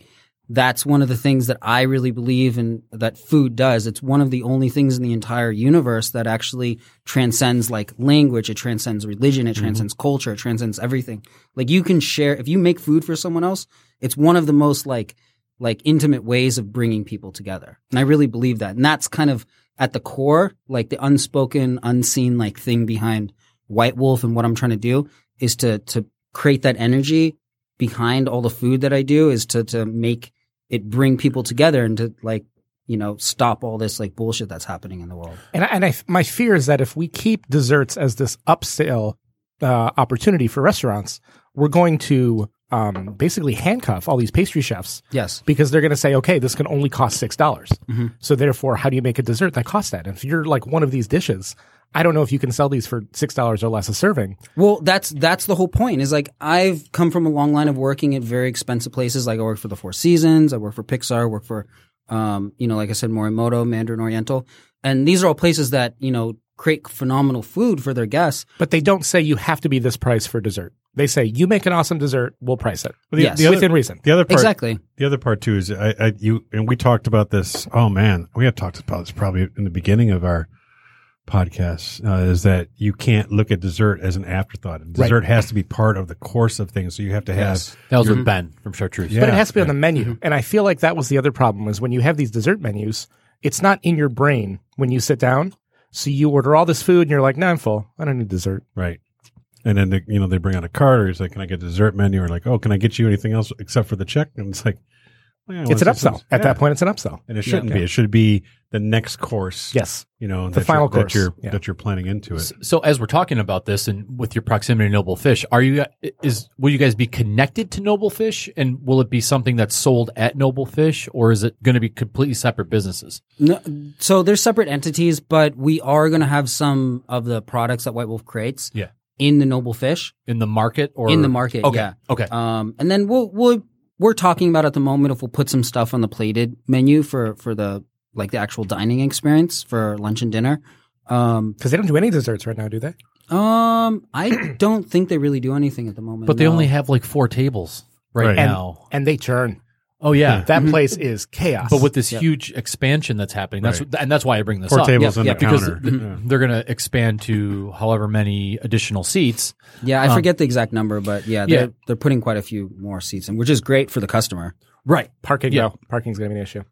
that's one of the things that I really believe in that food does. It's one of the only things in the entire universe that actually transcends like language, it transcends religion, it mm-hmm. transcends culture, it transcends everything. Like you can share if you make food for someone else, it's one of the most like like intimate ways of bringing people together. And I really believe that. And that's kind of at the core, like the unspoken, unseen like thing behind White Wolf and what I'm trying to do is to to create that energy behind all the food that I do is to to make it bring people together and to like you know stop all this like bullshit that's happening in the world. And I, and I, my fear is that if we keep desserts as this upsale uh, opportunity for restaurants, we're going to um, basically handcuff all these pastry chefs Yes. because they're going to say, okay, this can only cost six dollars. Mm-hmm. So therefore, how do you make a dessert that costs that? And if you're like one of these dishes, I don't know if you can sell these for six dollars or less a serving. Well, that's that's the whole point. Is like I've come from a long line of working at very expensive places. Like I work for the Four Seasons, I work for Pixar, I work for um, you know, like I said, Morimoto, Mandarin Oriental, and these are all places that you know create phenomenal food for their guests. But they don't say you have to be this price for dessert. They say you make an awesome dessert, we'll price it Well, the, Yes. the other, within reason. the other part, Exactly. the other part too is I, I, you, and we talked about this. Oh man, we had talked about this probably in the beginning of our podcast. Uh, is that you can't look at dessert as an afterthought. Dessert has to be part of the course of things. So you have to have. Yes. That was with Ben from Chartreuse. Yeah. but it has to be on the menu. And I feel like that was the other problem is when you have these dessert menus, it's not in your brain when you sit down. So you order all this food and you're like, nah, I'm full. I don't need dessert. Right. And then they, you know they bring out a card, or he's like, "Can I get a dessert menu?" Or like, "Oh, can I get you anything else except for the check?" And it's like, well, yeah, It's an upsell. At yeah. that point, it's an upsell. and it shouldn't be. It should be the next course. Yes. you know, The that final you're, that course. you're Yeah. that you're planning into it. So as we're talking about this and with your proximity to Noble Fish, are you is will you guys be connected to Noble Fish and will it be something that's sold at Noble Fish or is it going to be completely separate businesses? No, so they're separate entities, but we are going to have some of the products that White Wolf creates Yeah. in the Noble Fish In the market or in the market. Okay. Yeah. Okay. Um, and then we'll we'll we're talking about at the moment if we'll put some stuff on the plated menu for for the like the actual dining experience for lunch and dinner. Um, Because they don't do any desserts right now, do they? um, I [clears throat] don't think they really do anything at the moment. But they no. only have like four tables right, Right. now. And they churn. oh yeah. That place is chaos. But with this huge expansion that's happening, that's Right. and that's why I bring this Four up. tables Yep, and yep. a because counter. th- Yeah. they're going to expand to however many additional seats. Yeah, I um, forget the exact number, but yeah, they're Yeah. they're putting quite a few more seats in, which is great for the customer. Right. parking, Yeah. no. Parking's going to be an issue.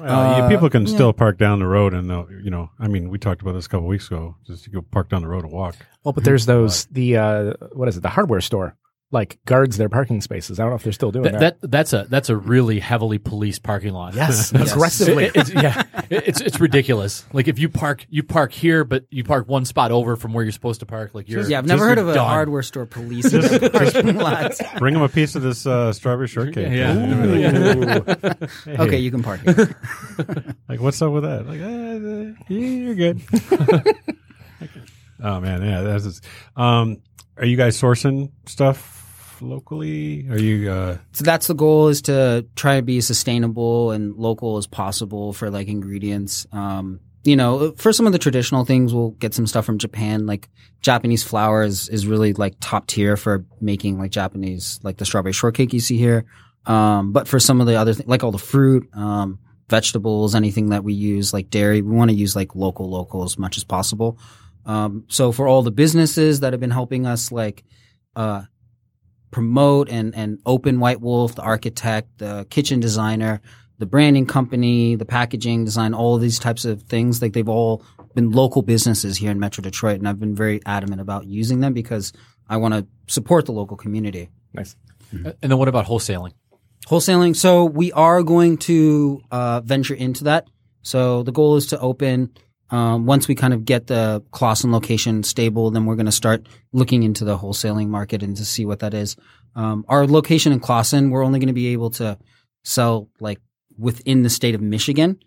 Well, yeah, Uh, people can yeah. still park down the road, and they'll, you know, I mean, we talked about this a couple weeks ago. Just you go park down the road and walk. Well, but there's those, the, uh, what is it, the hardware store like guards their parking spaces. I don't know if they're still doing That, that. that that's a that's a really heavily policed parking lot. yes, [laughs] Yes. aggressively. It- it's, yeah, It- it's it's ridiculous. Like if you park you park here, but you park one spot over from where you're supposed to park. Like you're Yeah, I've never heard of a done. hardware store policing the parking lots. Bring them a piece of this uh, strawberry shortcake. Yeah. Ooh. Hey, [laughs] Okay, you can park here. [laughs] Like, what's up with that? Like, uh, yeah, you're good. oh man, yeah, that's. Just, um, are you guys sourcing stuff locally? Are you? Uh, So that's the goal is to try to be sustainable and local as possible for like ingredients. Um, you know, for some of the traditional things, we'll get some stuff from Japan. Like Japanese flour is, is really like top tier for making like Japanese, like the strawberry shortcake you see here. Um, but for some of the other things, like all the fruit, um, vegetables, anything that we use, like dairy, we want to use like local, local as much as possible. Um, so for all the businesses that have been helping us, like, uh, promote and, and open White Wolf, the architect, the kitchen designer, the branding company, the packaging design, all of these types of things, like they've all been local businesses here in Metro Detroit. And I've been very adamant about using them because I want to support the local community. nice. And then what about wholesaling? Wholesaling. So we are going to uh, venture into that. So the goal is to open um, once we kind of get the Clawson location stable. Then we're going to start looking into the wholesaling market and to see what that is. Um, our location in Clawson, we're only going to be able to sell like within the state of Michigan,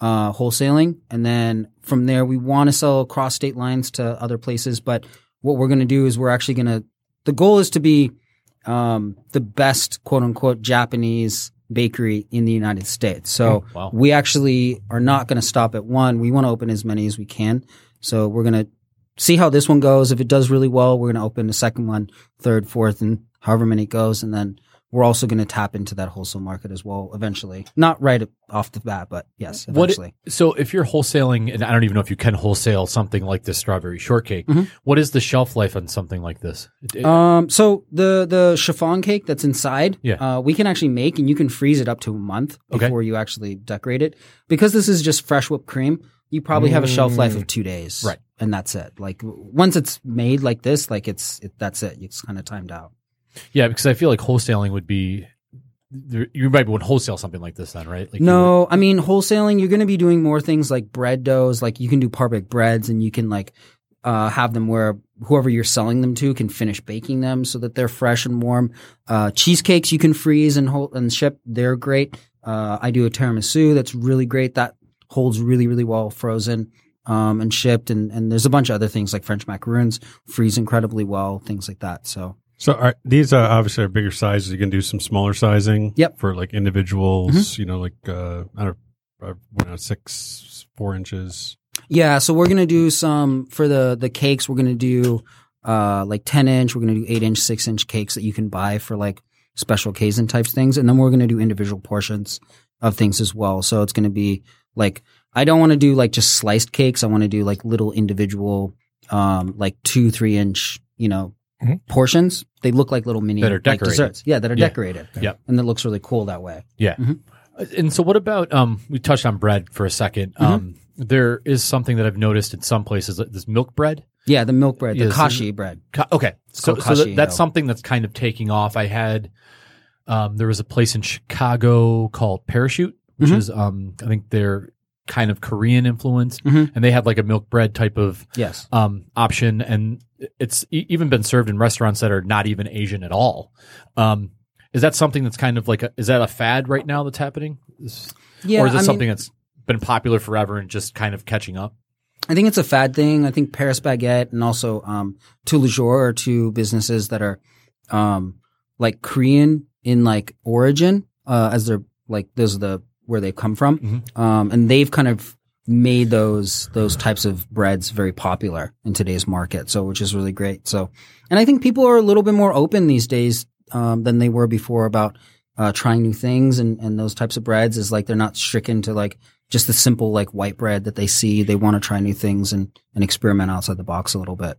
uh, wholesaling, and then from there we want to sell across state lines to other places. But what we're going to do is we're actually going to. The goal is to be um, the best quote unquote Japanese bakery in the United States. So wow. we actually are not going to stop at one. We want to open as many as we can. So we're going to see how this one goes. If it does really well, we're going to open the second one, third, fourth, and however many it goes. And then we're also going to tap into that wholesale market as well eventually. Not right off the bat, but yes, What eventually. so if you're wholesaling, and I don't even know if you can wholesale something like this strawberry shortcake. Mhm. what is the shelf life on something like this? Um, so the the chiffon cake that's inside, Yeah. uh, we can actually make, and you can freeze it up to a month Okay. before you actually decorate it. Because this is just fresh whipped cream, you probably have a shelf life of two days, Right. And that's it. Like once it's made like this, like it's it, that's it. It's kind of timed out. Yeah, because I feel like wholesaling would be you might want to wholesale something like this then, right? Like No, I mean wholesaling. You're going to be doing more things like bread doughs. Like you can do parbake breads, and you can like uh, have them where whoever you're selling them to can finish baking them so that they're fresh and warm. Uh, cheesecakes you can freeze and hold and ship. They're great. Uh, I do a tiramisu that's really great. That holds really really well frozen um, and shipped. And and there's a bunch of other things like French macaroons freeze incredibly well. Things like that. So so are, these are obviously are bigger sizes. You can do some smaller sizing. Yep. For like individuals, you know, like uh, I don't know, uh, uh, six, four inches. Yeah, so we're gonna do some for the the cakes. We're gonna do uh like ten inch. We're gonna do eight inch, six inch cakes that you can buy for like special occasion types things, and then we're gonna do individual portions of things as well. So it's gonna be like I don't want to do like just sliced cakes. I want to do like little individual, um, like two three inch, you know, Mhm. portions. They look like little mini That are like desserts. Yeah, that are Yeah. decorated. Yep. and it looks really cool that way. Yeah. And so what about um we touched on bread for a 2nd Mm-hmm. Um there is something that I've noticed in some places this milk bread. Yeah, the milk bread, the kashi bread. Ka- Okay. So, so that, that's something that's kind of taking off. I had um there was a place in Chicago called Parachute, which Mhm. is um I think they're kind of Korean influenced Mhm. and they have like a milk bread type of Yes. um, option, and it's even been served in restaurants that are not even Asian at all. Um, is that something that's kind of like a, is that a fad right now that's happening, Is- Yeah, or is it I mean- something that's been popular forever and just kind of catching up? I think it's a fad thing. I think Paris Baguette and also um, Jour are two businesses that are um, like Korean in like origin, uh, as they're like those are the where they come from, Mhm. um, and they've kind of made those those types of breads very popular in today's market. So which is really great. So, and I think people are a little bit more open these days um, than they were before about uh, trying new things and, and those types of breads. Is like they're not stricken to like just the simple like white bread that they see. They want to try new things and and experiment outside the box a little bit.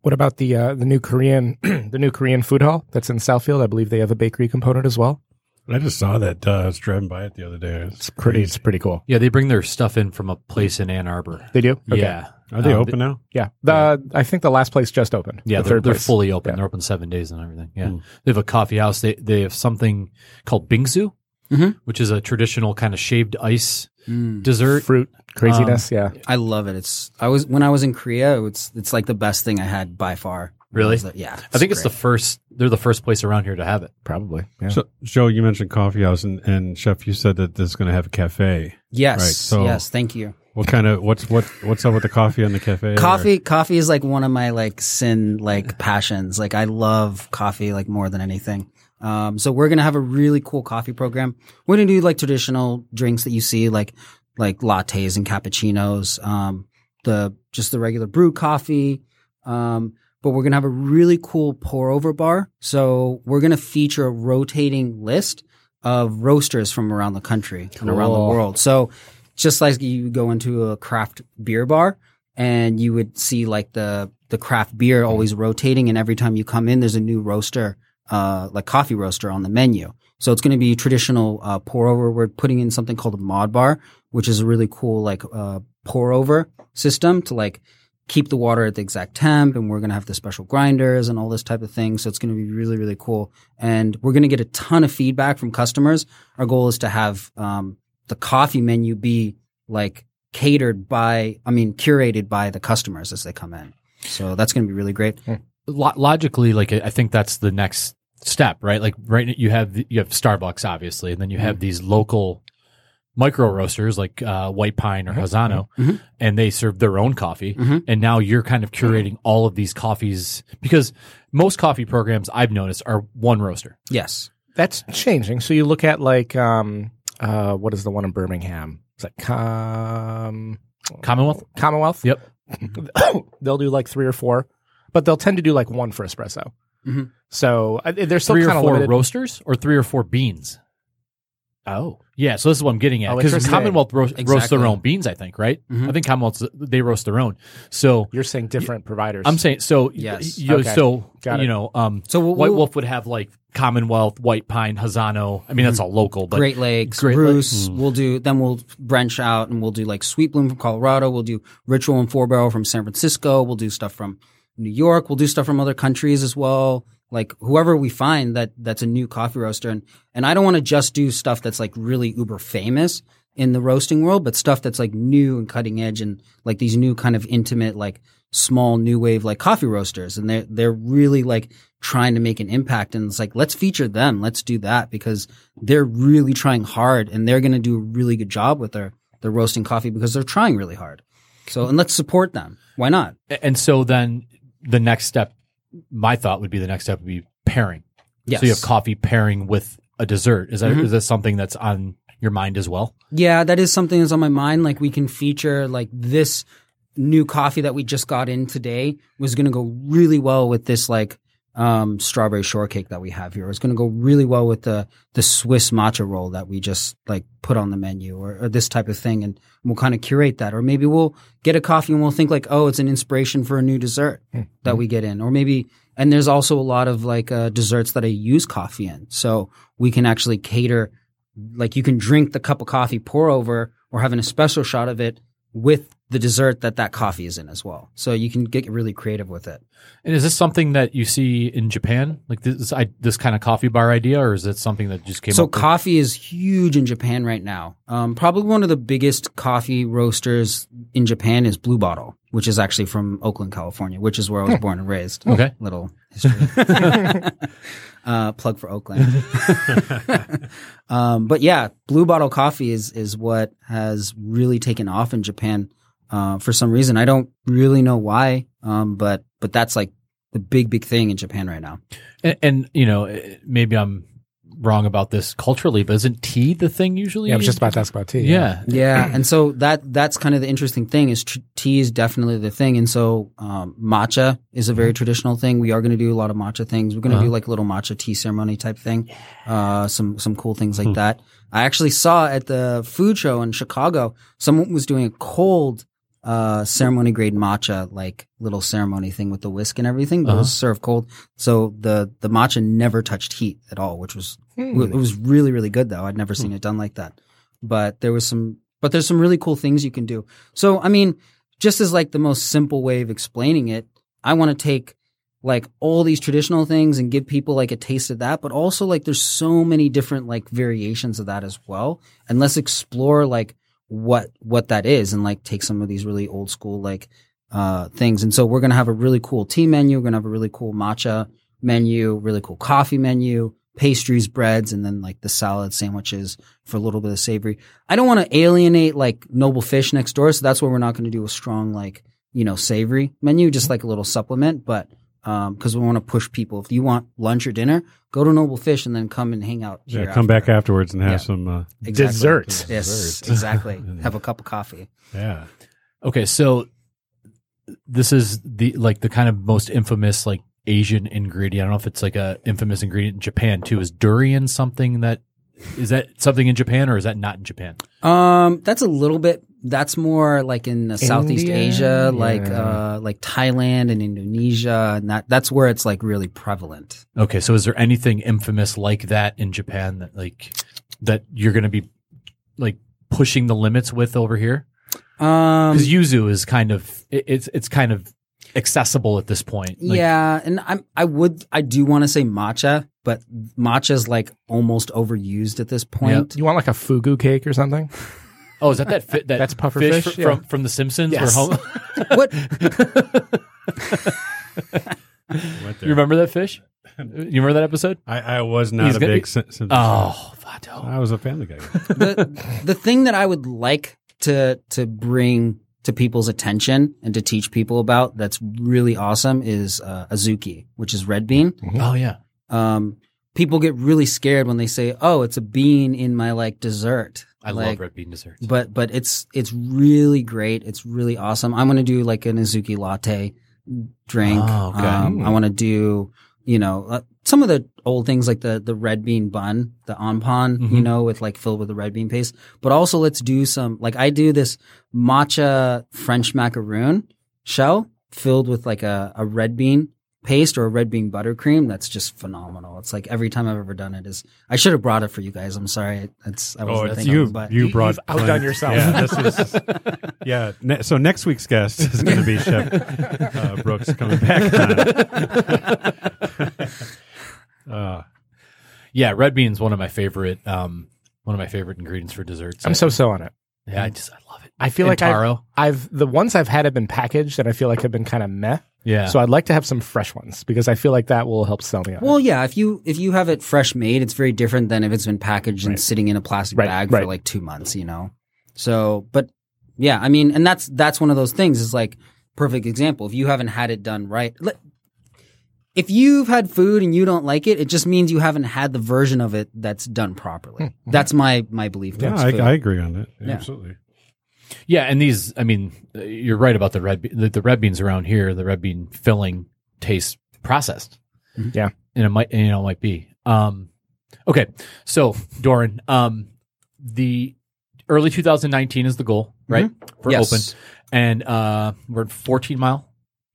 What about the uh, the new Korean [clears throat] the new Korean food hall that's in Southfield? I believe they have a bakery component as well. I just saw that. Uh, I was driving by it the other day. It's It's pretty. It's pretty cool. Yeah, they bring their stuff in from a place in Ann Arbor. They do. Okay. Yeah. Are they Um, open now? Yeah. The I think the last place just opened. Yeah, the they're, third they're place. fully open. Yeah. They're open seven days and everything. Yeah, Hmm. they have a coffee house. They they have something called bingsu, Mhm. which is a traditional kind of shaved ice Mm. dessert. fruit craziness. yeah. I love it. It's I was when I was in Korea. It's it's like the best thing I had by far. Really? Was that- yeah. I think it's the first. They're the first place around here to have it. Probably. Yeah. So, Joe, you mentioned coffee house, and, and Chef, you said that this is going to have a cafe. yes. Right, so- yes. Thank you. What kind of what's what what's up with the coffee and the cafe? Coffee, coffee is like one of my like sin like passions. Like I love coffee like more than anything. Um, so we're gonna have a really cool coffee program. We're gonna do like traditional drinks that you see, like like lattes and cappuccinos. Um, the just the regular brewed coffee. Um, but we're gonna have a really cool pour over bar. So we're gonna feature a rotating list of roasters from around the country and around the world. So just like you go into a craft beer bar and you would see like the the craft beer always rotating and every time you come in there's a new roaster uh like coffee roaster on the menu so it's going to be traditional uh pour over we're putting in something called a Modbar which is a really cool like uh pour over system to like keep the water at the exact temp and we're going to have the special grinders and all this type of thing so it's going to be really really cool and we're going to get a ton of feedback from customers our goal is to have um the coffee menu be like catered by, I mean, curated by the customers as they come in. So that's going to be really great. Lo- logically, like I think that's the next step, right? Like right, you have the- you have Starbucks, obviously, and then you have these local micro roasters like uh, White Pine or Hazano, Mhm. and they serve their own coffee. Mhm. And now you're kind of curating all of these coffees because most coffee programs I've noticed are one roaster. Yes. That's changing. So you look at like um uh what is the one in Birmingham? Is that com Commonwealth. Commonwealth? Yep. [coughs] they'll do like three or four, but they'll tend to do like one for espresso. Mhm. So uh, they're still Three or four limited. roasters or three or four beans. oh, Yeah, so this is what I'm getting at Oh, because interesting. Commonwealth roast, roast Exactly. their own beans. I think, right? Mhm. I think Commonwealth they roast their own. So you're saying different providers. I'm saying so. Yes. You, Okay. So Got you know, um, So we'll, White we'll- Wolf would have like Commonwealth, White Pine, Hazano. I mean, that's all local, but Great Lakes, Great Bruce. Lakes. We'll do, then we'll branch out and we'll do like Sweet Bloom from Colorado. We'll do Ritual and Four Barrel from San Francisco. We'll do stuff from New York. We'll do stuff from other countries as well. Like whoever we find that that's a new coffee roaster. And, and I don't want to just do stuff that's like really uber famous in the roasting world, but stuff that's like new and cutting edge and like these new kind of intimate, like small new wave, like coffee roasters. And they're, they're really like trying to make an impact. And it's like, let's feature them. Let's do that because they're really trying hard and they're going to do a really good job with their, their roasting coffee because they're trying really hard. So, and let's support them. Why not? and so then the next step, my thought would be the next step would be pairing. Yes. So you have coffee pairing with a dessert. Is that is Mhm. that something that's on your mind as well? Yeah, that is something that's on my mind. Like we can feature like this new coffee that we just got in today was going to go really well with this like um, strawberry shortcake that we have here. It's going to go really well with the the Swiss matcha roll that we just like put on the menu or, or this type of thing, and we'll kind of curate that. Or maybe we'll get a coffee and we'll think like, oh, it's an inspiration for a new dessert that we get in, or maybe. And there's also a lot of like uh, desserts that I use coffee in, so we can actually cater like you can drink the cup of coffee pour over or have an espresso shot of it with the dessert that that coffee is in as well. So you can get really creative with it. And is this something that you see in Japan, like this I, this kind of coffee bar idea, or is it something that just came So up? with- coffee is huge in Japan right now. Um, probably one of the biggest coffee roasters in Japan is Blue Bottle, which is actually from Oakland, California, which is where I was born and raised. Okay. Little history. [laughs] uh, plug for Oakland. [laughs] um, but yeah, Blue Bottle coffee is is what has really taken off in Japan. Uh, for some reason, I don't really know why. Um, but but that's like the big big thing in Japan right now. and, and you know, eh, maybe I'm wrong about this culturally, but isn't tea the thing usually? yeah, I was just about to ask about tea. Yeah. Yeah, and so that that's kind of the interesting thing is tr- tea is definitely the thing, and so um, matcha is a very traditional thing. We are going to do a lot of matcha things. We're going to Uh-huh. do like a little matcha tea ceremony type thing, uh, some some cool things like that. I actually saw at the food show in Chicago, someone was doing a cold uh, ceremony grade matcha, like little ceremony thing with the whisk and everything, but it Uh-huh. was served cold. So the, the matcha never touched heat at all, which was, Hmm. it was really, really good though. I'd never Hmm. seen it done like that. But there was some, but there's some really cool things you can do. So, I mean, just as like the most simple way of explaining it, I want to take like all these traditional things and give people like a taste of that, but also like there's so many different like variations of that as well. And let's explore like what what that is and like take some of these really old school like uh things. And so we're gonna have a really cool tea menu, we're gonna have a really cool matcha menu, really cool coffee menu, pastries, breads, and then like the salad sandwiches for a little bit of savory. I don't want to alienate like Noble Fish next door, so that's why we're not going to do a strong like you know savory menu, just like a little supplement. But um, because we want to push people. If you want lunch or dinner, go to Noble Fish and then come and hang out. Yeah, here come back afterwards and have Yeah. some. Uh, Exactly. Desserts. Yes, exactly. [laughs] Have a cup of coffee. yeah. Okay, so this is the like the kind of most infamous like Asian ingredient. I don't know if it's like a infamous ingredient in Japan too. Is durian something that is that something in Japan or is that not in Japan? Um, that's a little bit. That's more like in uh, Southeast India? Asia, like uh, like Thailand and Indonesia, and that that's where it's like really prevalent. Okay, so is there anything infamous like that in Japan that like that you're going to be like pushing the limits with over here? Um, Because yuzu is kind of it, it's it's kind of accessible at this point. Like, yeah, and I'm I would I do want to say matcha, but matcha is like almost overused at this point. You want like a fugu cake or something? Oh, is that that fi- that That's puffer fish, fish, fr- yeah. from from The Simpsons? Yes. Home- [laughs] What? You remember that fish? You remember that episode? I, I was not He's a gonna- big. Sim- Simpsons Oh, fan. Vato. I was a Family Guy. guy. the the thing that I would like to to bring to people's attention and to teach people about that's really awesome is uh, azuki, which is red bean. Oh yeah. Um, people get really scared when they say, "Oh, it's a bean in my like dessert." I like, love red bean desserts. but but it's it's really great. It's really awesome. I'm gonna do like an Azuki latte drink. Oh, okay. Um, I want to do you know uh, some of the old things like the the red bean bun, the anpan, you Mhm. know, with like filled with the red bean paste. But also let's do some like I do this matcha French macaroon shell filled with like a, a red bean paste or a red bean buttercream that's just phenomenal. It's like every time I've ever done it is I should have brought it for you guys. I'm sorry. It's I Oh, wasn't it's thinking, you. but You You- brought you've outdone yourself. Yeah, this is. Yeah. Ne- so next week's guest is going to be Chef uh, Brooks coming back. [laughs] Uh, yeah, red bean's one of my favorite um one of my favorite ingredients for desserts. I'm so so on it. yeah, I just I love it. I feel like I've. I've the ones I've had have been packaged and I feel like have been kind of meh. yeah. So I'd like to have some fresh ones because I feel like that will help sell me on. Well, it. yeah. If you if you have it fresh made, it's very different than if it's been packaged and sitting in a plastic Right, bag for like two months. You know. So, but yeah, I mean, and that's that's one of those things. Is like perfect example. If you haven't had it done right, let- if you've had food and you don't like it, it just means you haven't had the version of it that's done properly. Hmm. That's my my belief. yeah, I. I agree on that. Yeah. Absolutely. Yeah, and these, I mean, uh, you're right about the red the, the red beans around here, the red bean filling tastes processed. Yeah. and it might, you know, it might be. Um, okay, so Doran, um, the early 2019 is the goal, right? For Yes. open, and uh, we're at 14 mile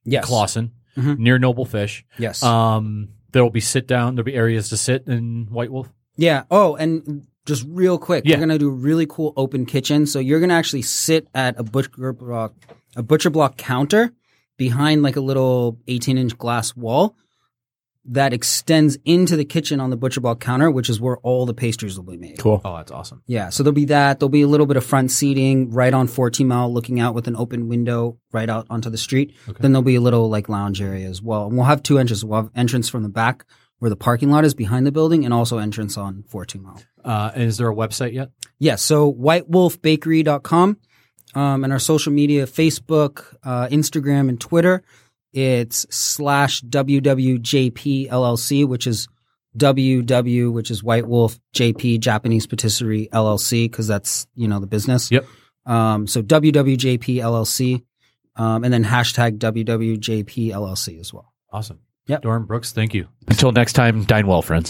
Yes. Clawson Mhm. near Noble Fish. Yes. Um, there will be sit down. There'll be areas to sit in White Wolf. Yeah. Oh, and just real quick, Yeah. we're gonna do a really cool open kitchen. So you're gonna actually sit at a butcher block, a butcher block counter behind like a little 18 inch glass wall that extends into the kitchen on the butcher block counter, which is where all the pastries will be made. cool. Oh, that's awesome. Yeah. So there'll be that. There'll be a little bit of front seating right on 14 mile, looking out with an open window right out onto the street. Then there'll be a little like lounge area as well. And we'll have two entrances. We'll have entrance from the back where the parking lot is behind the building and also entrance on 14 mile. Uh, and is there a website yet? Yeah, so whitewolfbakery.com um, and our social media, Facebook, uh, Instagram, and Twitter. It's slash WWJP LLC, which is WW, which is White Wolf JP Japanese Patisserie LLC, because that's, you know, the business. Yep. Um, so WWJP LLC, um, and then hashtag WWJP LLC as well. Awesome. Yep. Doran Brooks, thank you. Until next time, dine well, friends.